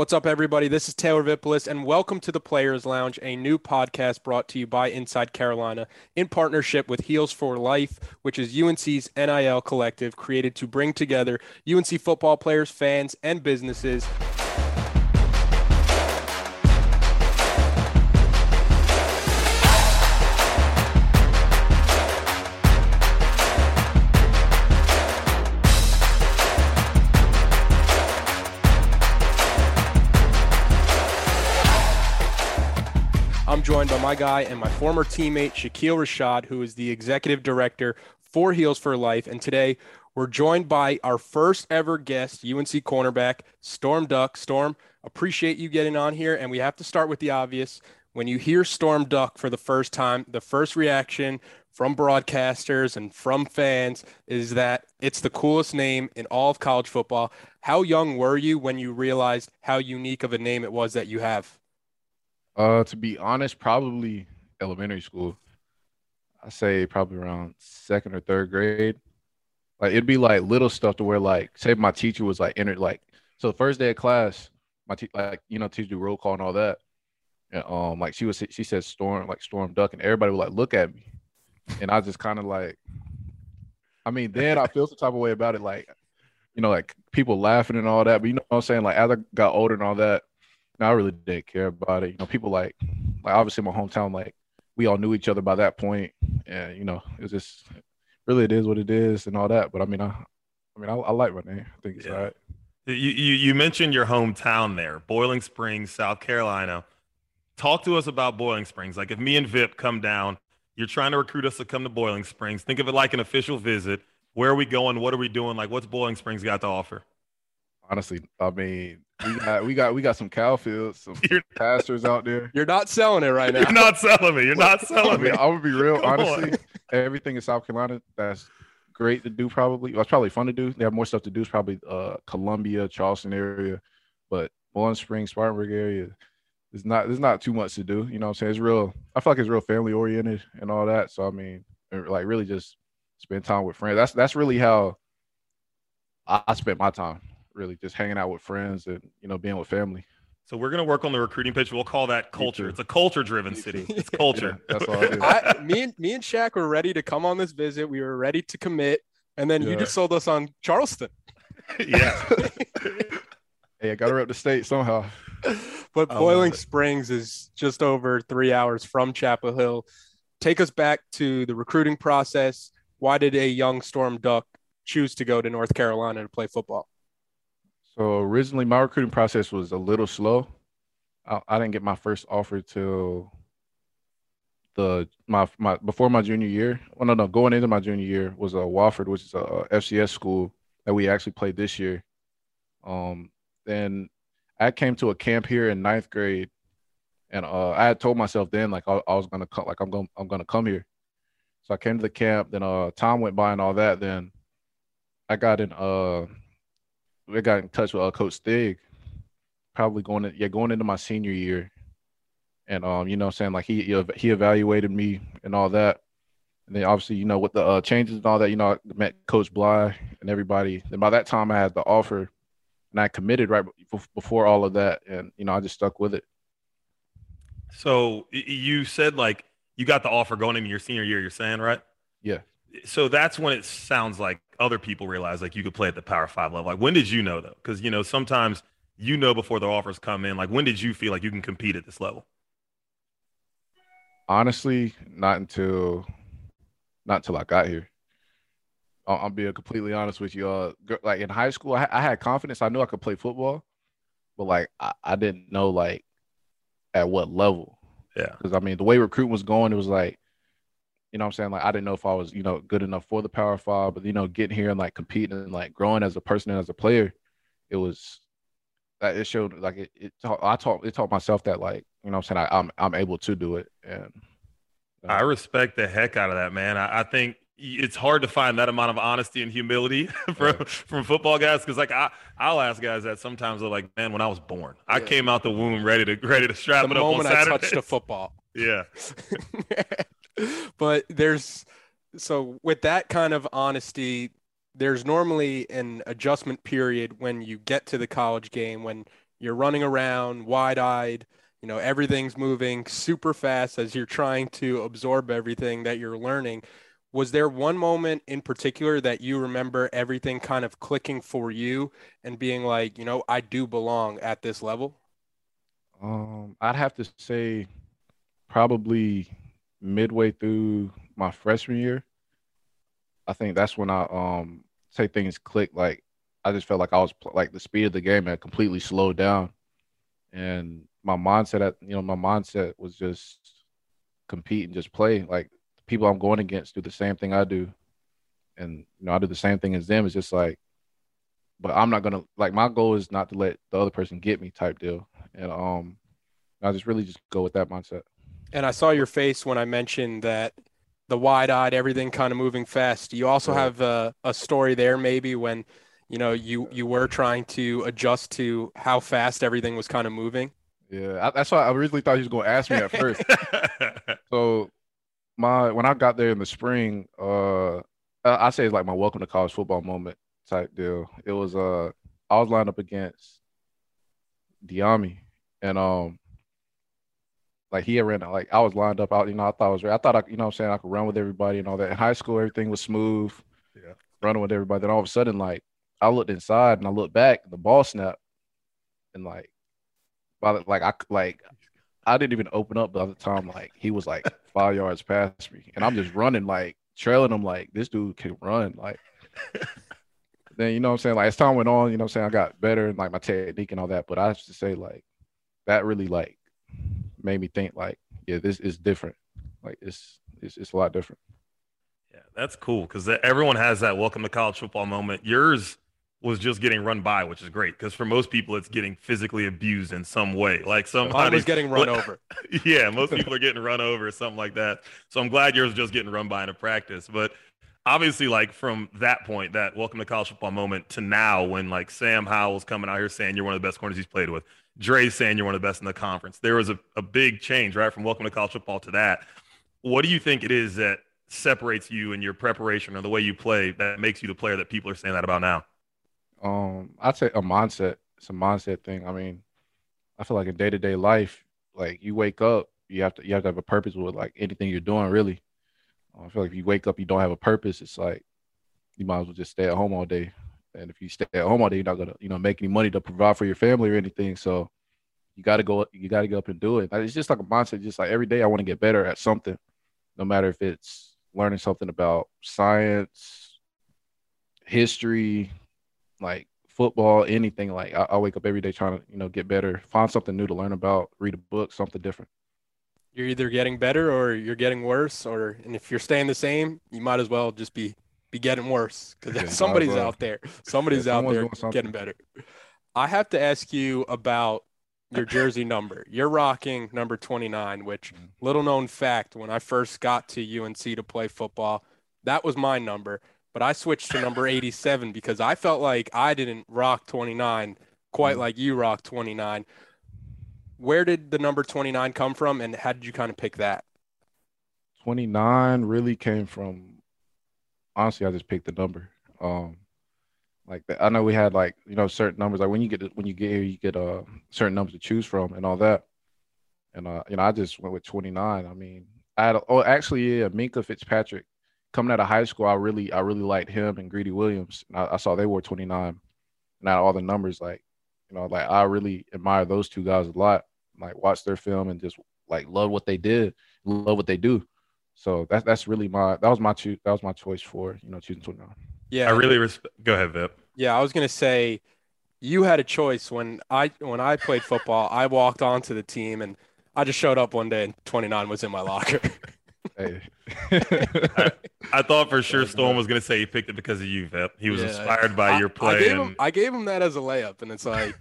What's up, everybody? This is Taylor Vippolis, and welcome to the Players Lounge, a new podcast brought to you by Inside Carolina in partnership with Heels for Life, which is UNC's NIL collective created to bring together UNC football players, fans, and businesses joined by my guy and my former teammate, Shakeel Rashad, who is the executive director for Heels for Life. And today we're joined by our first ever guest, UNC cornerback, Storm Duck. Storm, appreciate you getting on here. And we have to start with the obvious. When you hear Storm Duck for the first time, the first reaction from broadcasters and from fans is that it's the coolest name in all of college football. How young were you when you realized how unique of a name it was that you have? Uh, to be honest, probably elementary school. I say probably around second or third grade. Like it'd be like little stuff to where like say my teacher was like entered like so the first day of class, my te- like you know teacher do roll call and all that. And um like she was she said storm like storm duck and everybody would like look at me. And I just kind of like I mean then I feel some type of way about it like you know like people laughing and all that. But you know what I'm saying? Like as I got older and all that, I really didn't care about it. You know, people like, like obviously my hometown, like we all knew each other by that point, and you know, it was just really it is what it is and all that. But I mean, I, I mean, I, I like my name. I think it's yeah. all right. You, you you mentioned your hometown there, Boiling Springs, South Carolina. Talk to us about Boiling Springs. Like if me and Vip come down, you're trying to recruit us to come to Boiling Springs. Think of it like an official visit. Where are we going? What are we doing? Like what's Boiling Springs got to offer? Honestly, I mean, we got we got we got some cow fields, some pastors out there. You're not selling it right now. You're not selling me. You're not selling I me. I would be real, Come honestly. On. Everything in South Carolina that's great to do. Probably, well, it's probably fun to do. They have more stuff to do. It's probably uh, Columbia, Charleston area, but Boiling Springs, Spartanburg area. It's not there's not too much to do. You know what I'm saying? It's real. I feel like it's real family oriented and all that. So I mean, like really just spend time with friends. That's that's really how I, I spent my time really just hanging out with friends and you know being with family. So we're gonna work on the recruiting pitch. We'll call that culture. It's a culture-driven city. It's culture. yeah, that's all I do. I, me and me and Shaq were ready to come on this visit. We were ready to commit, and then yeah. you just sold us on Charleston. yeah. hey, I got to rep the state somehow. But Boiling Springs is just over three hours from Chapel Hill. Take us back to the recruiting process. Why did a young Storm Duck choose to go to North Carolina to play football? So originally, my recruiting process was a little slow. I, I didn't get my first offer till the my my before my junior year. Well, no, no, going into my junior year was a uh, Wofford, which is a FCS school that we actually played this year. Um, then I came to a camp here in ninth grade, and uh, I had told myself then like I, I was gonna come, like I'm going I'm gonna come here. So I came to the camp. Then uh, Tom went by and all that. Then I got in uh we got in touch with uh, Coach Stig, probably going to, yeah going into my senior year, and um you know I'm saying like he he evaluated me and all that, and then obviously you know with the uh, changes and all that you know I met Coach Bly and everybody. Then by that time I had the offer, and I committed right before all of that, and you know I just stuck with it. So you said like you got the offer going into your senior year. You're saying right? Yeah. So that's when it sounds like other people realize like you could play at the Power Five level? Like when did you know though? Because you know sometimes you know before the offers come in. Like when did you feel like you can compete at this level? Honestly, not until not until I got here. I'll, I'll be completely honest with you. Uh, like in high school, I, I, had confidence. I knew I could play football, but like I, I didn't know like at what level. Yeah. Because I mean, the way recruiting was going, it was like you know what I'm saying? Like I didn't know if I was, you know, good enough for the power five, but you know, getting here and like competing and like growing as a person and as a player, it was that it showed like it, it taught, I taught it taught myself that like, you know I'm saying, I, am I'm, I'm able to do it. And uh, I respect the heck out of that, man. I, I, think it's hard to find that amount of honesty and humility from yeah. from football guys because like I I'll ask guys that sometimes they're like, man, when I was born, yeah. I came out the womb ready to ready to strap the it up on Saturday. I touched a football. Yeah. but there's so with that kind of honesty, there's normally an adjustment period when you get to the college game when you're running around wide-eyed, you know, everything's moving super fast as you're trying to absorb everything that you're learning. Was there one moment in particular that you remember everything kind of clicking for you and being like, you know, I do belong at this level? Um, I'd have to say probably midway through my freshman year. I think that's when I um say things clicked. Like I just felt like I was like the speed of the game had completely slowed down, and my mindset at you know my mindset was just compete and just play. Like the people I'm going against do the same thing I do, and you know I do the same thing as them. It's just like, but I'm not gonna like my goal is not to let the other person get me type deal, and um, I just really just go with that mindset. And I saw your face when I mentioned that the wide-eyed, everything kind of moving fast. You also have a, a story there, maybe when you know you you were trying to adjust to how fast everything was kind of moving. Yeah, I, that's why I originally thought he was going to ask me at first. so my when I got there in the spring, uh, I say it's like my welcome to college football moment type deal. It was uh, I was lined up against Dyami, and um, like he had ran like I was lined up out, you know, I thought I was I thought I, you know I'm saying I could run with everybody and all that. In high school, everything was smooth. Yeah. Running with everybody. Then all of a sudden, like I looked inside and I looked back, the ball snapped, and like, by the, like I like I didn't even open up by the time like he was like five yards past me, and I'm just running like trailing him like this dude can run like. then you know what I'm saying like as time went on, you know what I'm saying I got better and like my technique and all that, but I have to say like that really like made me think like yeah this is different, like it's it's it's a lot different. Yeah, that's cool because everyone has that welcome to college football moment. Yours was just getting run by, which is great because for most people, it's getting physically abused in some way. Like somebody was getting run over. yeah, most people are getting run over or something like that. So I'm glad yours was just getting run by in a practice. But obviously, like from that point, that welcome to college football moment to now, when like Sam Howell's coming out here saying you're one of the best corners he's played with, Dre saying you're one of the best in the conference, there was a, a big change, right? From welcome to college football to that. What do you think it is that separates you and your preparation or the way you play that makes you the player that people are saying that about now? Um, I'd say a mindset. It's a mindset thing. I mean, I feel like in day to day life, like you wake up, you have to you have to have a purpose with like anything you're doing. Really, I feel like if you wake up, you don't have a purpose. It's like you might as well just stay at home all day. And if you stay at home all day, you're not gonna you know make any money to provide for your family or anything. So you got to go. You got to get up and do it. It's just like a mindset. Just like every day, I want to get better at something, no matter if it's learning something about science, history, like football, anything. Like I, I, wake up every day trying to, you know, get better, find something new to learn about, read a book, something different. You're either getting better or you're getting worse, or and if you're staying the same, you might as well just be be getting worse because yeah, somebody's out there, somebody's yeah, out there getting better. I have to ask you about your jersey number. You're rocking number 29, which mm-hmm. little known fact when I first got to UNC to play football, that was my number but I switched to number 87 because I felt like I didn't rock 29 quite mm like you rock 29. Where did the number 29 come from and how did you kind of pick that? 29 really came from honestly I just picked the number. Um like I know we had like you know certain numbers like when you get when you get here you get uh certain numbers to choose from and all that. And uh you know I just went with 29. I mean I had a, oh actually yeah Minkah Fitzpatrick coming out of high school, I really I really liked him and Greedy Williams. I, I, saw they wore 29. Now all the numbers, like you know, like I really admire those two guys a lot. Like watch their film and just like love what they did, love what they do. So that's that's really my that was my choose that was my choice for you know choosing 29. Yeah, I really respect. Go ahead, Vip. Yeah, I was gonna say you had a choice when I when I played football. I walked onto the team and I just showed up one day and 29 was in my locker. Hey. I, I, thought for sure Storm was going to say he picked it because of you, Vip. He was yeah. inspired by I, your play. I gave, and... him, I gave him that as a layup, and it's like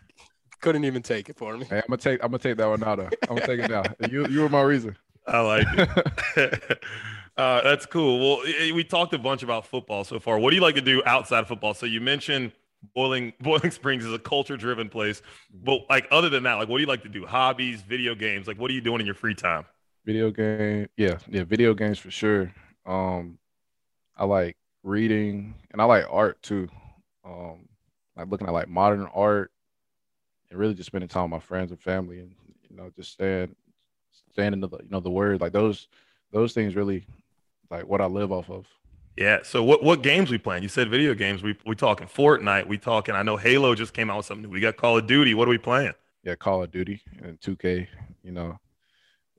couldn't even take it for me. Hey, I'm gonna take I'm gonna take that one now. Though. I'm gonna take it now. You you were my reason. I like it. uh, that's cool. Well, we talked a bunch about football so far. What do you like to do outside of football? So you mentioned Boiling Boiling Springs is a culture driven place, but like other than that, like what do you like to do? Hobbies, video games. Like what are you doing in your free time? Video game, yeah, yeah, video games for sure. Um, I like reading and I like art too. Um, like looking at like modern art and really just spending time with my friends and family, and you know, just staying, staying in the you know the word like those those things really like what I live off of. Yeah. So what what games we playing? You said video games. We we talking Fortnite. We talking. I know Halo just came out with something new. We got Call of Duty. What are we playing? Yeah, Call of Duty and 2K. You know,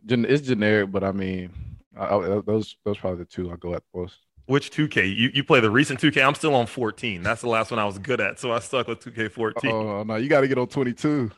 it's generic, but I mean, I, I, those those probably the two I go at most. Which 2K? You you play the recent 2K? I'm still on 14. That's the last one I was good at, so I stuck with 2K14. Oh no, you got to get on 22.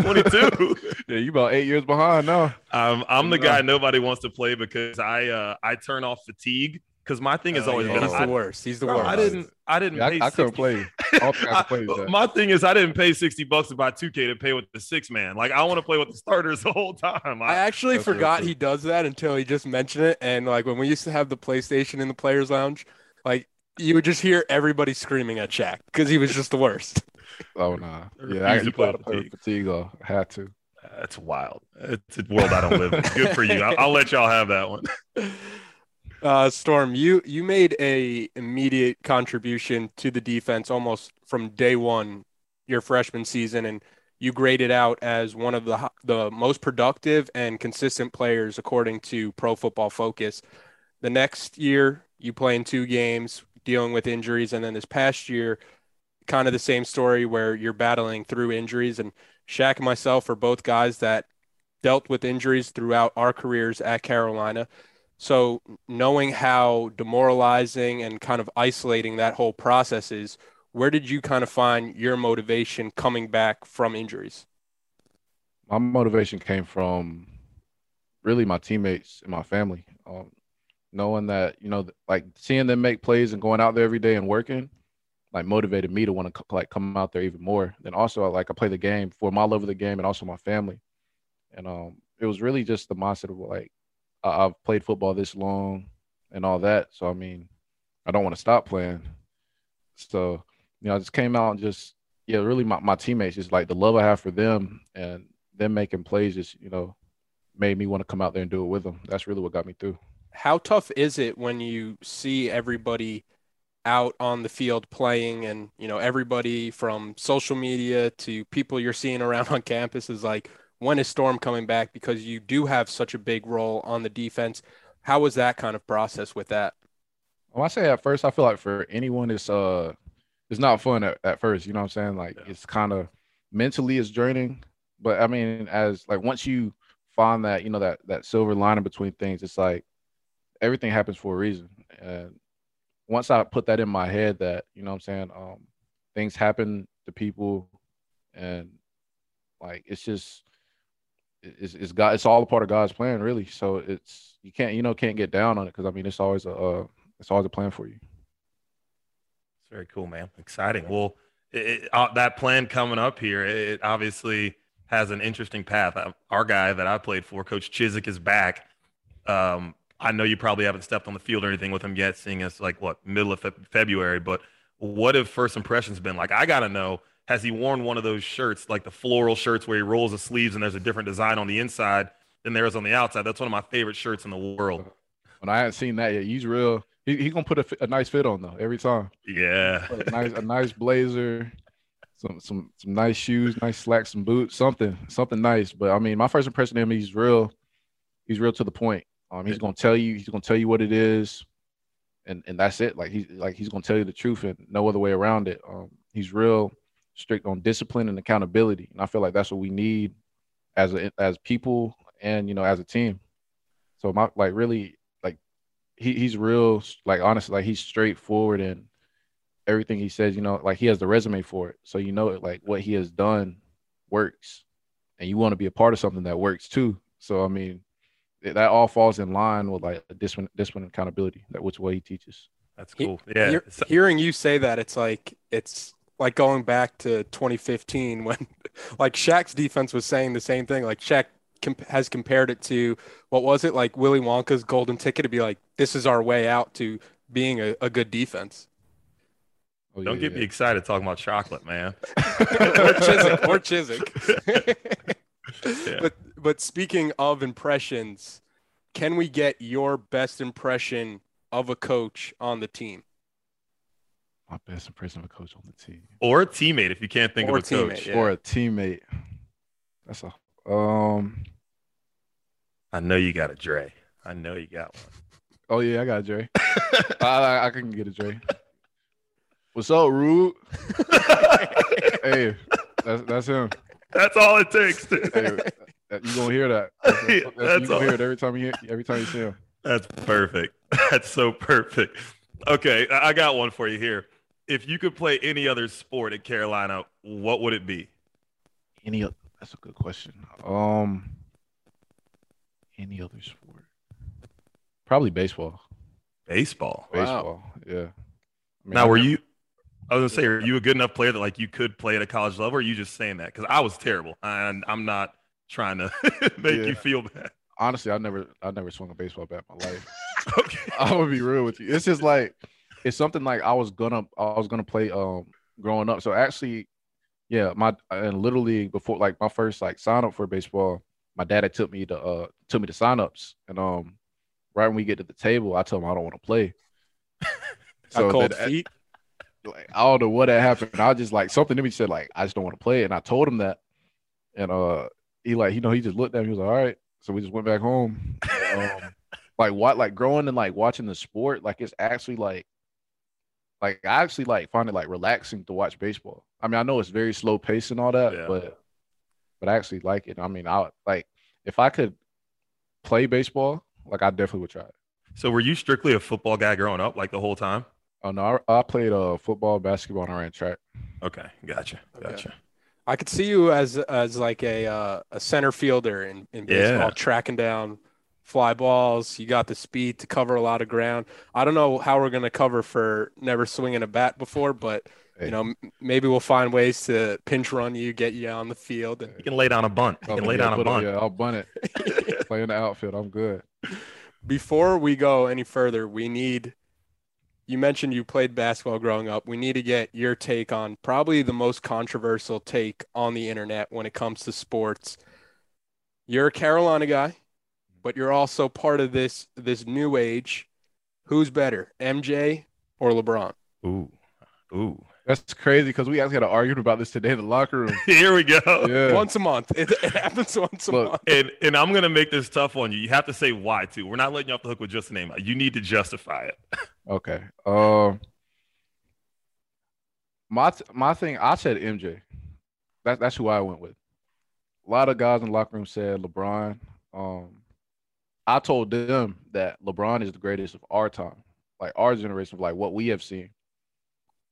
22. yeah, you about eight years behind now. Um, I'm the guy nobody wants to play because I uh I turn off fatigue because my thing has oh, always yeah. been he's the worst. He's the worst. I didn't. I didn't. Yeah, pay I, I couldn't play. I, my thing is, I didn't pay sixty bucks to buy two K to pay with the six man. Like I want to play with the starters the whole time. I, I actually forgot he does that until he just mentioned it. And like when we used to have the PlayStation in the players' lounge, like you would just hear everybody screaming at Shaq because he was just the worst. Oh no! Nah. Yeah, I, you play fatigue. fatigue though. I had to. That's wild. It's a world I don't live in. Good for you. I'll, I'll let y'all have that one. Uh, Storm, you you made a immediate contribution to the defense almost from day one, your freshman season, and you graded out as one of the the most productive and consistent players according to Pro Football Focus. The next year, you play in two games, dealing with injuries, and then this past year, kind of the same story where you're battling through injuries. And Shaq and myself are both guys that dealt with injuries throughout our careers at Carolina. So knowing how demoralizing and kind of isolating that whole process is, where did you kind of find your motivation coming back from injuries? My motivation came from really my teammates and my family. Um, knowing that you know, like seeing them make plays and going out there every day and working, like motivated me to want to like come out there even more. Then also like I play the game for my love of the game and also my family, and um, it was really just the mindset of like I've played football this long and all that. So I mean, I don't want to stop playing. So you know, I just came out and just yeah, really my, my teammates just like the love I have for them and them making plays just you know made me want to come out there and do it with them. That's really what got me through. How tough is it when you see everybody out on the field playing and you know everybody from social media to people you're seeing around on campus is like when is Storm coming back? Because you do have such a big role on the defense. How was that kind of process with that? When I say at first, I feel like for anyone, it's uh, it's not fun at, at first. You know what I'm saying? Like yeah. it's kind of mentally it's draining. But I mean, as like once you find that you know that that silver lining between things, it's like everything happens for a reason. And once I put that in my head, that you know what I'm saying, um, things happen to people, and like it's just it's, it's God. It's all a part of God's plan, really. So it's you can't you know can't get down on it because I mean it's always a uh, it's always a plan for you. It's very cool, man. Exciting. Well, it, uh, that plan coming up here, it obviously has an interesting path. Uh, our guy that I played for, Coach Chizik, is back. Um, I know you probably haven't stepped on the field or anything with him yet, seeing us like what middle of fe- February. But what have first impressions been like? I gotta know has he worn one of those shirts, like the floral shirts where he rolls the sleeves and there's a different design on the inside than there is on the outside? That's one of my favorite shirts in the world. When I haven't seen that yet, he's real. He, he gonna put a, a nice fit on though every time. Yeah, a nice a nice blazer, some some some nice shoes, nice slacks, some boots, something something nice. But I mean, my first impression of him, he's real. He's real to the point. Um, he's gonna tell you. He's gonna tell you what it is, and and that's it. Like he's like he's gonna tell you the truth and no other way around it. Um, he's real strict on discipline and accountability. And I feel like that's what we need as a, as people and you know as a team. So my like really like he, he's real like honestly like he's straightforward and everything he says, you know, like he has the resume for it. So you know it like what he has done works. And you want to be a part of something that works too. So I mean that all falls in line with like a discipline, discipline accountability, that which way he teaches. That's cool. Yeah. hearing you say that, it's like it's like going back to 2015 when like Shaq's defense was saying the same thing. Like Shaq comp- has compared it to what was it like Willy Wonka's golden ticket to be like this is our way out to being a, a good defense. Oh, Don't get yeah. me excited talking about chocolate, man. or Chizik, or Chizik. yeah. But but speaking of impressions, can we get your best impression of a coach on the team? My best impression of a coach on the team. Or a teammate if you can't think Or of a teammate, coach. Yeah. Or a teammate. That's a um I know you got a Dre. I know you got one. oh yeah, I got a Dre. I, I, I can get a Dre. What's up, Rude? Hey, that's that's him. That's all it takes. dude. Hey, that- you gonna hear that? That's, that's, Yeah, that's you gonna all. hear it every time you hear, every time you see him. That's perfect. That's so perfect. Okay, I I got one for you here. If you could play any other sport at Carolina, what would it be? Any? other? That's a good question. Um, any other sport? Probably baseball. Baseball. Wow. Baseball. Yeah. I mean, Now, were you? I was gonna say, are you a good enough player that like you could play at a college level? Or are you just saying that? Because I was terrible, and I'm not trying to make Yeah. you feel bad. honestly? I never, I never swung a baseball bat in my life. Okay. I'm gonna be real with you. It's just like it's something like I was gonna I was gonna play um growing up. So actually, yeah, my and little league before like my first like sign up for baseball, my dad had took me to uh took me to sign ups and um right when we get to the table, I told him I don't want to play. I cold then, feet. like I don't know what had happened. I just like something in me said like I just don't want to play, and I told him that, and uh he like you know he just looked at me. He was like, all right, so we just went back home. um, like what like growing and like watching the sport, like it's actually like like I actually like find it like relaxing to watch baseball. I mean, I know it's very slow pace and all that, Yeah. but but I actually like it. I mean, I like if I could play baseball, like I definitely would try it. So, were you strictly a football guy growing up, like the whole time? Oh no, I, I played uh football, basketball, and I ran track. Okay, gotcha, Okay. Gotcha. I could see you as as like a uh, a center fielder in, in baseball, Yeah. tracking down fly balls. You got the speed to cover a lot of ground. I don't know how we're gonna cover for never swinging a bat before, but Hey. you know m- maybe we'll find ways to pinch run you, get you on the field, and You can lay down a bunt. You can lay down a put bunt. Yeah, I'll bunt it. Play in the outfield. I'm good. before we go any further, we need. You mentioned you played basketball growing up. We need to get your take on probably the most controversial take on the internet when it comes to sports. You're a Carolina guy, but you're also part of this this new age. Who's better, MJ or LeBron? Ooh, ooh. That's crazy because we actually had an argument about this today in the locker room. Here we go. Yeah. Once a month. It, it happens once a Look, month. And and I'm gonna make this tough on you. You have to say why too. We're not letting you off the hook with just the name. You need to justify it. Okay. Um. my my thing, I said MJ. That's that's who I went with. A lot of guys in the locker room said LeBron. Um, I told them that LeBron is the greatest of our time, like our generation, of like what we have seen.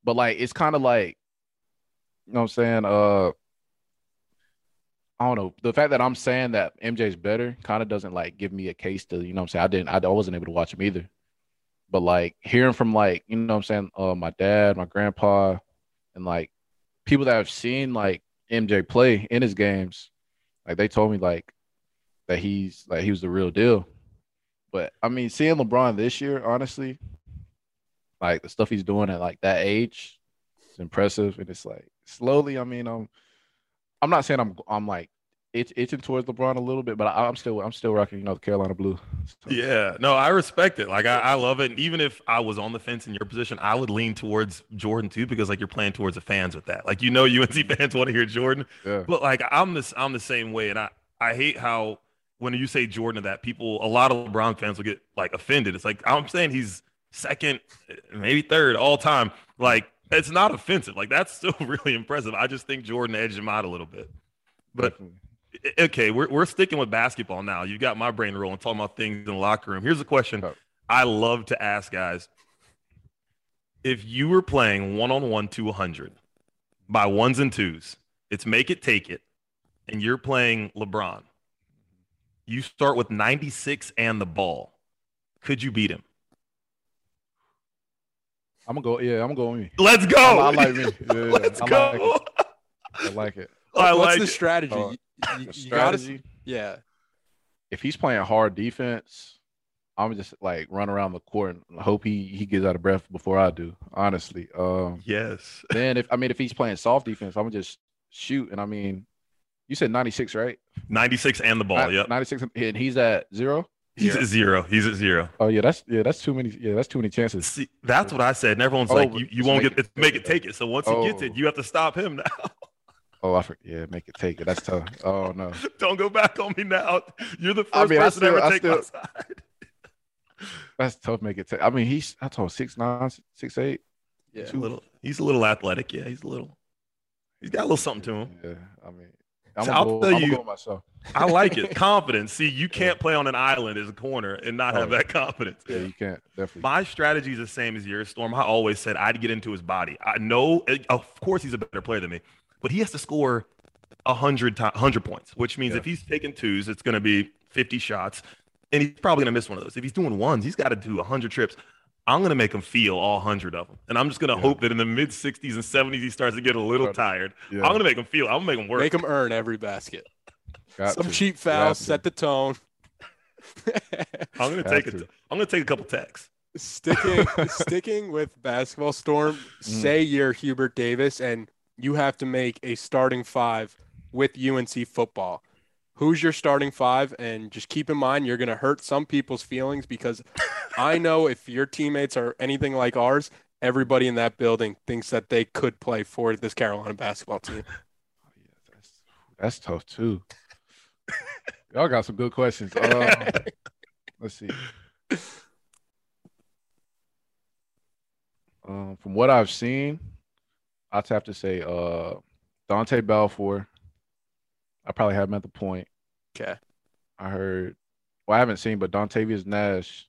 But like, it's kind of like, you know, what I'm saying, uh, I don't know. The fact that I'm saying that MJ's better kind of doesn't like give me a case to, you know, what I'm saying I didn't, I wasn't able to watch him either. But like hearing from like, you know, what I'm saying, uh, my dad, my grandpa, and like people that have seen like MJ play in his games, like they told me like that he's like he was the real deal. But I mean, seeing LeBron this year, honestly, like the stuff he's doing at like that age, it's impressive. And it's like slowly, I mean, I'm I'm not saying I'm I'm like itch, itching towards LeBron a little bit, but I, I'm still I'm still rocking, you know, the Carolina blue. So, Yeah, no, I respect it. Like I, I love it. And even if I was on the fence in your position, I would lean towards Jordan too, because like you're playing towards the fans with that. Like you know, UNC fans want to hear Jordan, yeah. but like I'm this, I'm the same way, and I, I hate how when you say Jordan to that, people, a lot of LeBron fans will get like offended. It's like I'm saying he's second, maybe third all time. Like it's not offensive. Like that's still really impressive. I just think Jordan edged him out a little bit. But definitely. Eh, okay, we're we're sticking with basketball now. You've got my brain rolling, talking about things in the locker room. Here's a question Oh. I love to ask guys: If you were playing one on one to 100 by ones and twos, it's make it take it, and you're playing LeBron. You start with 96 and the ball. Could you beat him? I'm gonna go. Yeah, I'm gonna go with me. Let's go. I, I like me. Yeah, Let's I go. Like it. I like it. I What's like the it. strategy? Uh, You- you, The you gotta, strategy. yeah. If he's playing hard defense, I'm just like run around the court and hope he he gets out of breath before I do. Honestly. Um. Yes. Then if I mean if he's playing soft defense, I'm gonna just shoot. And I mean, you said 96, right? 96 and the ball. Ni- Yep. 96, and he's at zero. He's at zero. He's at zero. Oh yeah, that's yeah, that's too many. Yeah, that's too many chances. See, that's what I said. And everyone's Oh, like, you, you won't get it- make it take it. So once he gets it, Oh. you have to stop him now. Oh, I forgot. Yeah, make it take it. That's tough. Oh no. Don't go back on me now. You're the first I mean, I person still- to I ever take my still- side. That's tough. Make it take. I mean, he's I told six nine, six eight. Yeah. He's a little. He's a little athletic. Yeah, he's a little. He's got a little something to him. Yeah, I mean, I'm So I'll go, tell I'm you- myself. I like it. Confidence. See, you can't play on an island as a corner and not have Oh. that confidence. Yeah, you can't definitely. My strategy is the same as yours, Storm. I always said I'd get into his body. I know, uh, of course, he's a better player than me, but he has to score a hundred to- hundred points, which means Yeah. if he's taking twos, it's going to be fifty shots, and he's probably going to miss one of those. If he's doing ones, he's got to do hundred trips. I'm going to make him feel all hundred of them, and I'm just going to Yeah. hope that in the mid 60s and 70s he starts to get a little Right. tired. yeah, I'm going to make him feel. I'm going to make him work. Make them earn every basket. got Some to. cheap Got fouls, to. set the tone. I'm going to take it. I'm going to take a couple tacks. sticking sticking with basketball storm mm. say you're hubert davis and you have to make a starting five with unc football who's your starting five and just keep in mind you're going to hurt some people's feelings because i know if your teammates are anything like ours everybody in that building thinks that they could play for this carolina basketball team Oh, yeah, that's, that's tough too. Y'all got some good questions. Uh, let's see. Um, from what I've seen, I'd have to say uh, Dante Balfour. I probably have him at the point. okay I heard. Well, I haven't seen, but Dontavius Nash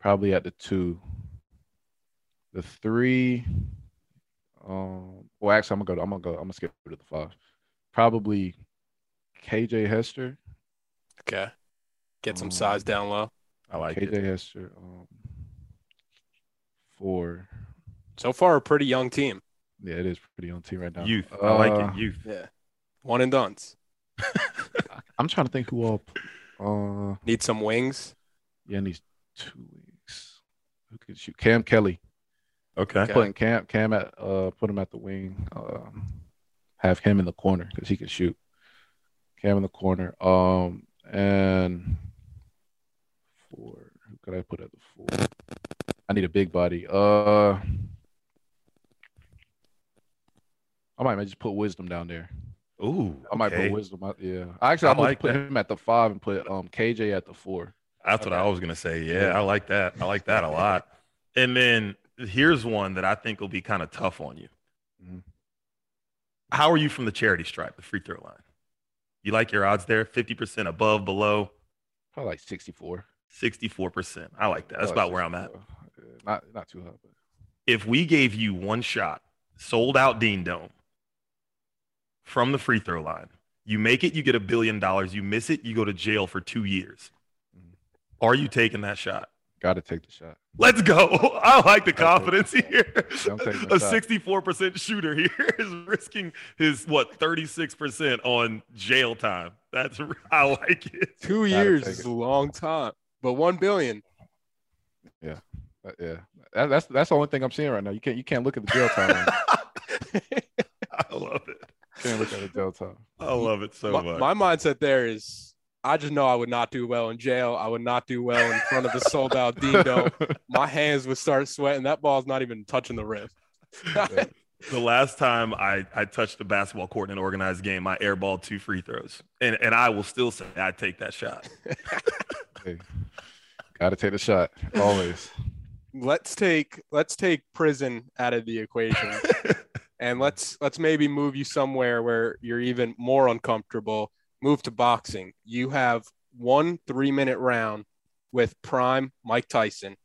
probably at the two. The three. Um. Well, actually, I'm gonna go. I'm gonna go. I'm gonna skip to the five. Probably KJ Hester. okay get some Um, size down low I like it. KJ it. Hester. Um. Four. so far a pretty young team Yeah, it is pretty young team right now. Youth. I like Uh, it. Youth. yeah one and duns I'm trying to think who all. Uh. need some wings Yeah, in these two weeks, who could shoot? Cam Kelly. Okay. Okay. putting Cam Cam at uh put him at the wing, um, have him in the corner because he can shoot. Cam in the corner. Um and four. Who could I put at the four? I need a big body. Uh I might just put wisdom down there. Ooh. I might okay. put wisdom. out- Yeah, actually, I I might like put that. him at the five and put um KJ at the four. That's what I was gonna say. Yeah. I like that. I like that a lot. And then here's one that I think will be kind of tough on you. Mhm. How are you from the charity stripe, the free throw line? You like your odds there? 50% above, below, Probably like 64. 64%. I like that. That's Probably about where I'm at. Not not too high, but If we gave you one shot, sold out Dean Dome from the free throw line, you make it, you get a billion dollars. You miss it, you go to jail for two years. Are you taking that shot? got to take the shot. Let's go. I like the confidence take here. I'm taking the A shot. 64% shooter here is risking his what 36% on jail time. That's I like it. Two Gotta years is it. a long time, but one billion. Uh, yeah, that, that's that's the only thing I'm seeing right now. You can't you can't look at the jail time. I love it. Can't look at the jail time. I love it so my, much. my mindset there is, I just know I would not do well in jail. I would not do well in front of a sold out Dean Dome. My hands would start sweating. That ball's not even touching the rim. The last time I, I touched a basketball court in an organized game, I airballed two free throws. And and I will still say I'd take that shot. Hey, got to take the shot always. let's take let's take prison out of the equation and let's let's maybe move you somewhere where you're even more uncomfortable move to boxing you have one three minute round with prime mike tyson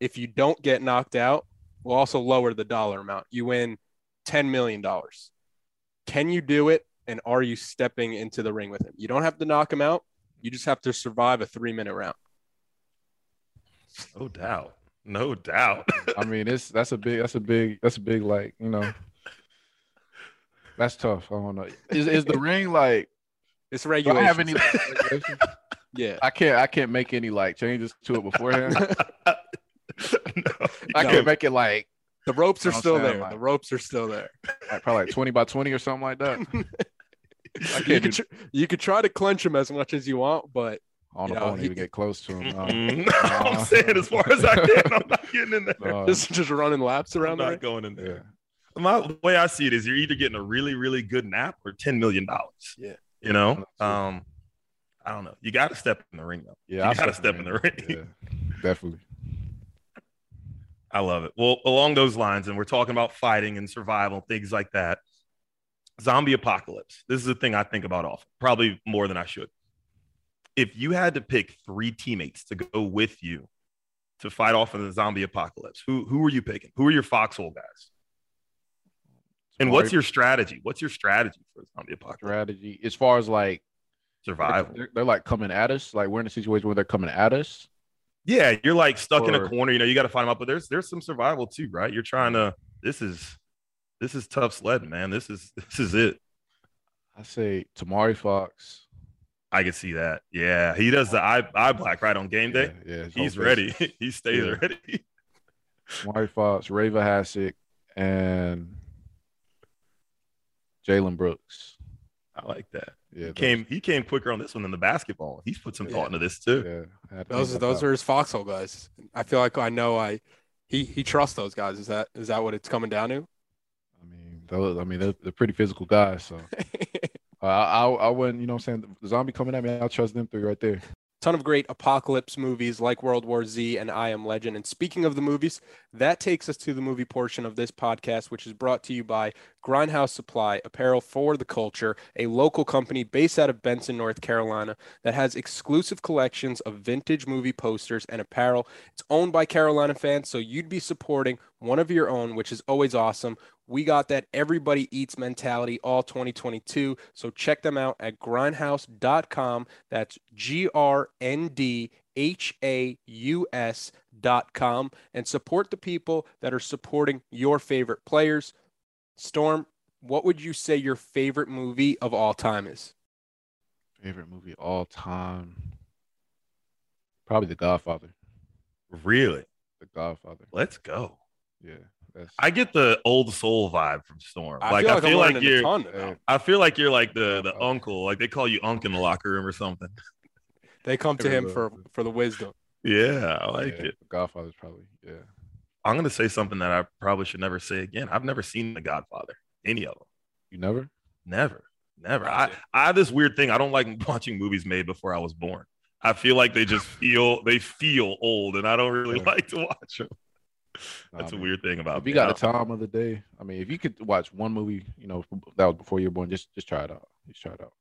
if you don't get knocked out we'll also lower the dollar amount you win 10 million dollars can you do it and are you stepping into the ring with him you don't have to knock him out you just have to survive a three minute round No doubt. No doubt. I mean, it's that's a big that's a big that's a big like you know. That's tough. I don't know. Is is the ring like? It's Do I regulation have any? regulations? yeah I can't. I can't make any like changes to it beforehand. no. I No. can't make it like, The ropes are know what I'm still there. Like- the ropes are still there. like probably like twenty by twenty or something like that. I you can't could tr- you could try to clench them as much as you want, but I don't You know if I know, want to he- even get close to him. no. I'm saying as far as I can, I'm not getting in there. No, Just just running laps around. I'm around not there. going in yeah. there. My the way I see it is you're either getting a really, really good nap or ten million dollars. Yeah. You know? Um, I don't know. You gotta step in the ring though. Yeah, You gotta step step in the ring. Yeah, definitely. I love it. Well, along those lines, and we're talking about fighting and survival, things like that. Zombie apocalypse. This is a thing I think about often, probably more than I should. If you had to pick three teammates to go with you to fight off in the zombie apocalypse, who who are you picking? Who are your foxhole guys? And what's your strategy? What's your strategy for zombie apocalypse? strategy as far as like Survival. they're, they're, like coming at us? Like we're in a situation where they're coming at us. Yeah, you're like stuck in a corner. You know, you got to find them out. But there's there's some survival too, right? You're trying to. This is this is tough sledding, man. This is this is it. I say Tomari Fox. I can see that. Yeah, he does the eye eye black right on game day. Yeah, yeah He's ready. he stays Yeah. ready. Tomari Fox, Ray Vohasek, and Jalen Brooks. I like that. Yeah, He came he came quicker on this one than the basketball. He's put some Yeah. thought into this too. Yeah, I had to Those those are his foxhole guys. I feel like I know I he he trusts those guys. Is that is that what it's coming down to? I mean, those. I mean, they're, they're pretty physical guys. So uh, I, I, I wouldn't. You know, what I'm saying the zombie coming at me. I'll trust them three right there. Ton of great apocalypse movies like World War Z and I Am Legend. And speaking of the movies, that takes us to the movie portion of this podcast, which is brought to you by Grndhaus Supply, apparel for the culture, a local company based out of Benson, North Carolina, that has exclusive collections of vintage movie posters and apparel. It's owned by Carolina fans, so you'd be supporting one of your own, which is always awesome. We got that everybody eats mentality all 2022. So check them out at grndhaus.com. That's G R N D H A U S dot com and support the people that are supporting your favorite players. Storm, what would you say your favorite movie of all time is? Favorite movie all time. Probably The Godfather. Really? The Godfather. Let's go. Yeah, that's. I get the old soul vibe from Storm. I like feel I like, feel I'm like you're ton uh. I feel like you're like the the Oh. uncle. Like they call you Unc in the locker room or something. They come to him for for the wisdom. Yeah, I like yeah, it. Godfather's probably yeah. I'm gonna say something that I probably should never say again. I've never seen The Godfather. Any of them. You never? Never. Never. I, I have this weird thing. I don't like watching movies made before I was born. I feel like they just feel they feel old, and I don't really Yeah. like to watch them. Nah, That's a weird thing about If me. you got the time of the day, I mean, if you could watch one movie, you know, that was before you were born, just just try it out. Just try it out.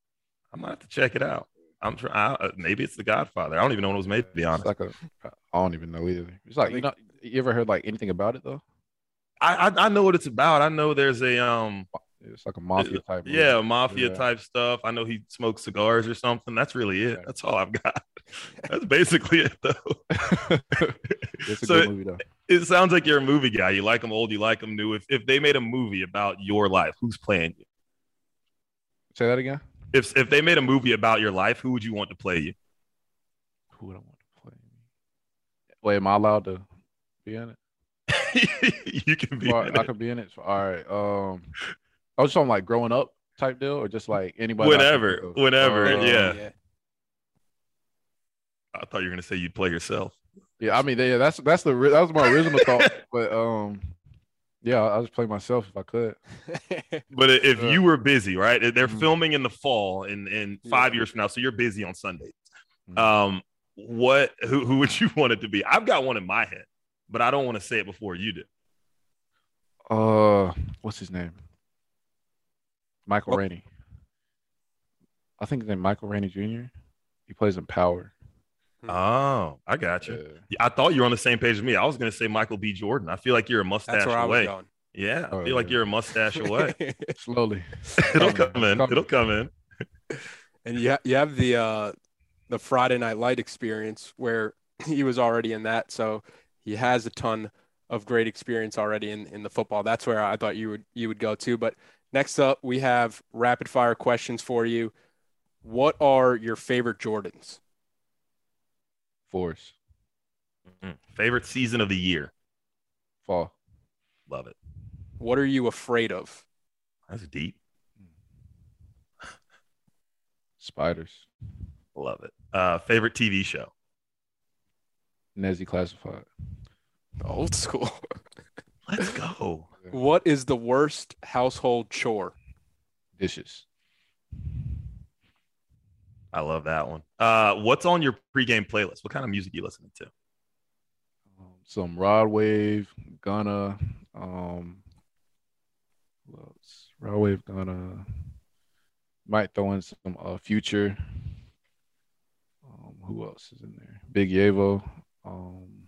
I'm gonna have to check it out. I'm trying. Uh, maybe it's The Godfather. I don't even know when it was made. To be It's honest, like a, I don't even know either. It's like you know, you ever heard like anything about it though? I, I I know what it's about. I know there's a um It's like a mafia type. movie. yeah mafia Yeah. type stuff. I know he smokes cigars or something. That's really it. That's all I've got. That's basically it though. it's a So- good movie though. It sounds like you're a movie guy. You like them old, you like them new. If if they made a movie about your life, who's playing you? Say that again. If if they made a movie about your life, who would you want to play you? Who would I want to play? Wait, am I allowed to be in it? you can be. Or in I it. could be in it. All right. Um, I was just on like growing up type deal, or just like anybody. I can Whenever, think whenever, Uh, yeah. I thought you were gonna say you'd play yourself. Yeah, I mean, yeah, that's that's the that was my original thought, but um, yeah, I'll just play myself if I could. But if Yeah. you were busy, right? They're Mhm. filming in the fall in in five years from now, so you're busy on Sundays. Mhm. Um, what who who would you want it to be? I've got one in my head, but I don't want to say it before you do. Uh, what's his name? Michael What- Rainey. I think his name Michael Rainey Jr. He plays in Power. Oh, I got you. Yeah. Yeah, I thought you were on the same page as me. I was going to say Michael B. Jordan. I feel like you're a mustache That's where I was away. going. Yeah, I Oh, feel like you're a mustache away. Slowly. It'll Coming. come in. Coming. It'll come in. and you, ha- you have the uh the Friday Night Light experience where he was already in that, so he has a ton of great experience already in, in the football. That's where I thought you would you would go to. But next up, we have rapid fire questions for you. What are your favorite Jordans? Force. Mhm. Favorite season of the year. Fall. Love it. What are you afraid of? That's deep. Spiders. Love it. Uh, favorite TV show? Ned's Declassified. Old school. Let's go. what is the worst household chore? Dishes. I love that one. Uh, what's on your pregame playlist? What kind of music are you listening to? Um, some Rod Wave, Gunna, um. Rod Wave, Gunna. Might throw in some uh, Future. Um, who else is in there? Big Yavo. Um,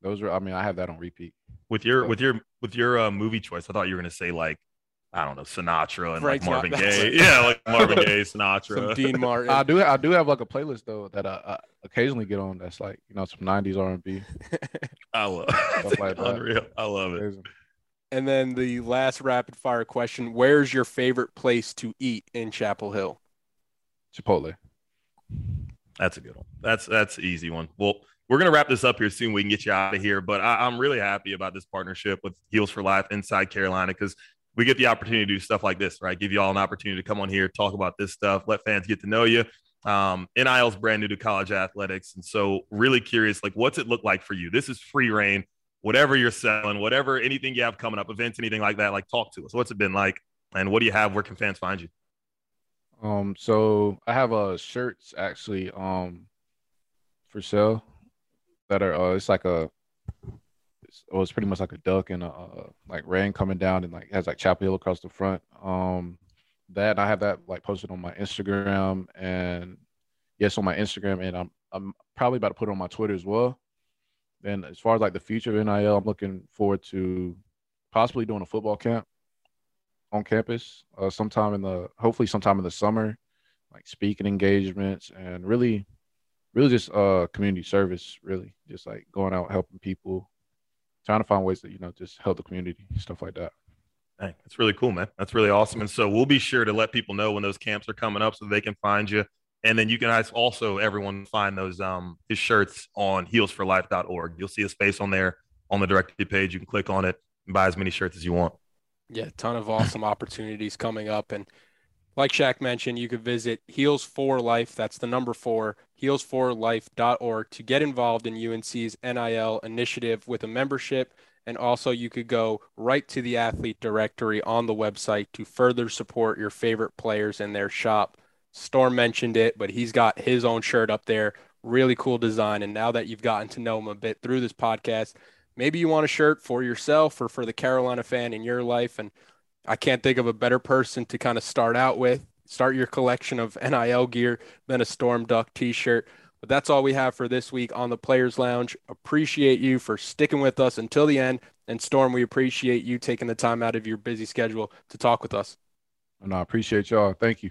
those are. I mean, I have that on repeat. With your Oh. with your with your uh, movie choice, I thought you were gonna say like I don't know Sinatra and Frank like Marvin Sinatra. Gaye. Yeah, like Marvin Gaye, Some Sinatra. Dean Martin. I do. I do have like a playlist though that I, I occasionally get on. That's like you know some '90s R&B. I love Stuff like that. unreal. I love it. Amazing. and then the last rapid fire question: Where's your favorite place to eat in Chapel Hill? Chipotle. That's a good one. That's that's an easy one. Well, we're gonna wrap this up here soon. We can get you out of here, but I, I'm really happy about this partnership with Heels for Life inside Carolina because we get the opportunity to do stuff like this, right? Give you all an opportunity to come on here, talk about this stuff, let fans get to know you. Um, NIL is brand new to college athletics, and so really curious, like, what's it look like for you? This is free reign. Whatever you're selling, whatever anything you have coming up, events, anything like that, like talk to us. What's it been like, and what do you have? Where can fans find you? Um, so I have uh shirts actually um for sale that are uh it's like a well, it's pretty much like a duck and a uh, like rain coming down and like has like Chapel Hill across the front. Um, that I have that like posted on my Instagram and yes on my Instagram and I'm I'm probably about to put it on my Twitter as well. And as far as like the future of NIL, I'm looking forward to possibly doing a football camp on campus uh, sometime in the hopefully sometime in the summer like speaking engagements and really really just uh community service really just like going out helping people trying to find ways to you know just help the community stuff like that Hey, that's really cool, man. That's really awesome. And so we'll be sure to let people know when those camps are coming up so they can find you. And then you can also everyone find those um his shirts on heels4life.org. You'll see a space on there on the directory page. You can click on it and buy as many shirts as you want. Yeah, ton of awesome opportunities coming up. And like Shaq mentioned, you could visit Heels for Life. That's the number four, heels4life.org to get involved in UNC's NIL initiative with a membership. And also, you could go right to the athlete directory on the website to further support your favorite players in their shop. Storm mentioned it, but he's got his own shirt up there. Really cool design. And now that you've gotten to know him a bit through this podcast, maybe you want a shirt for yourself or for the Carolina fan in your life. And I can't think of a better person to kind of start out with, start your collection of NIL gear than a Storm Duck t shirt. But that's all we have for this week on the Players Lounge. Appreciate you for sticking with us until the end. And Storm, we appreciate you taking the time out of your busy schedule to talk with us. and i appreciate y'all thank you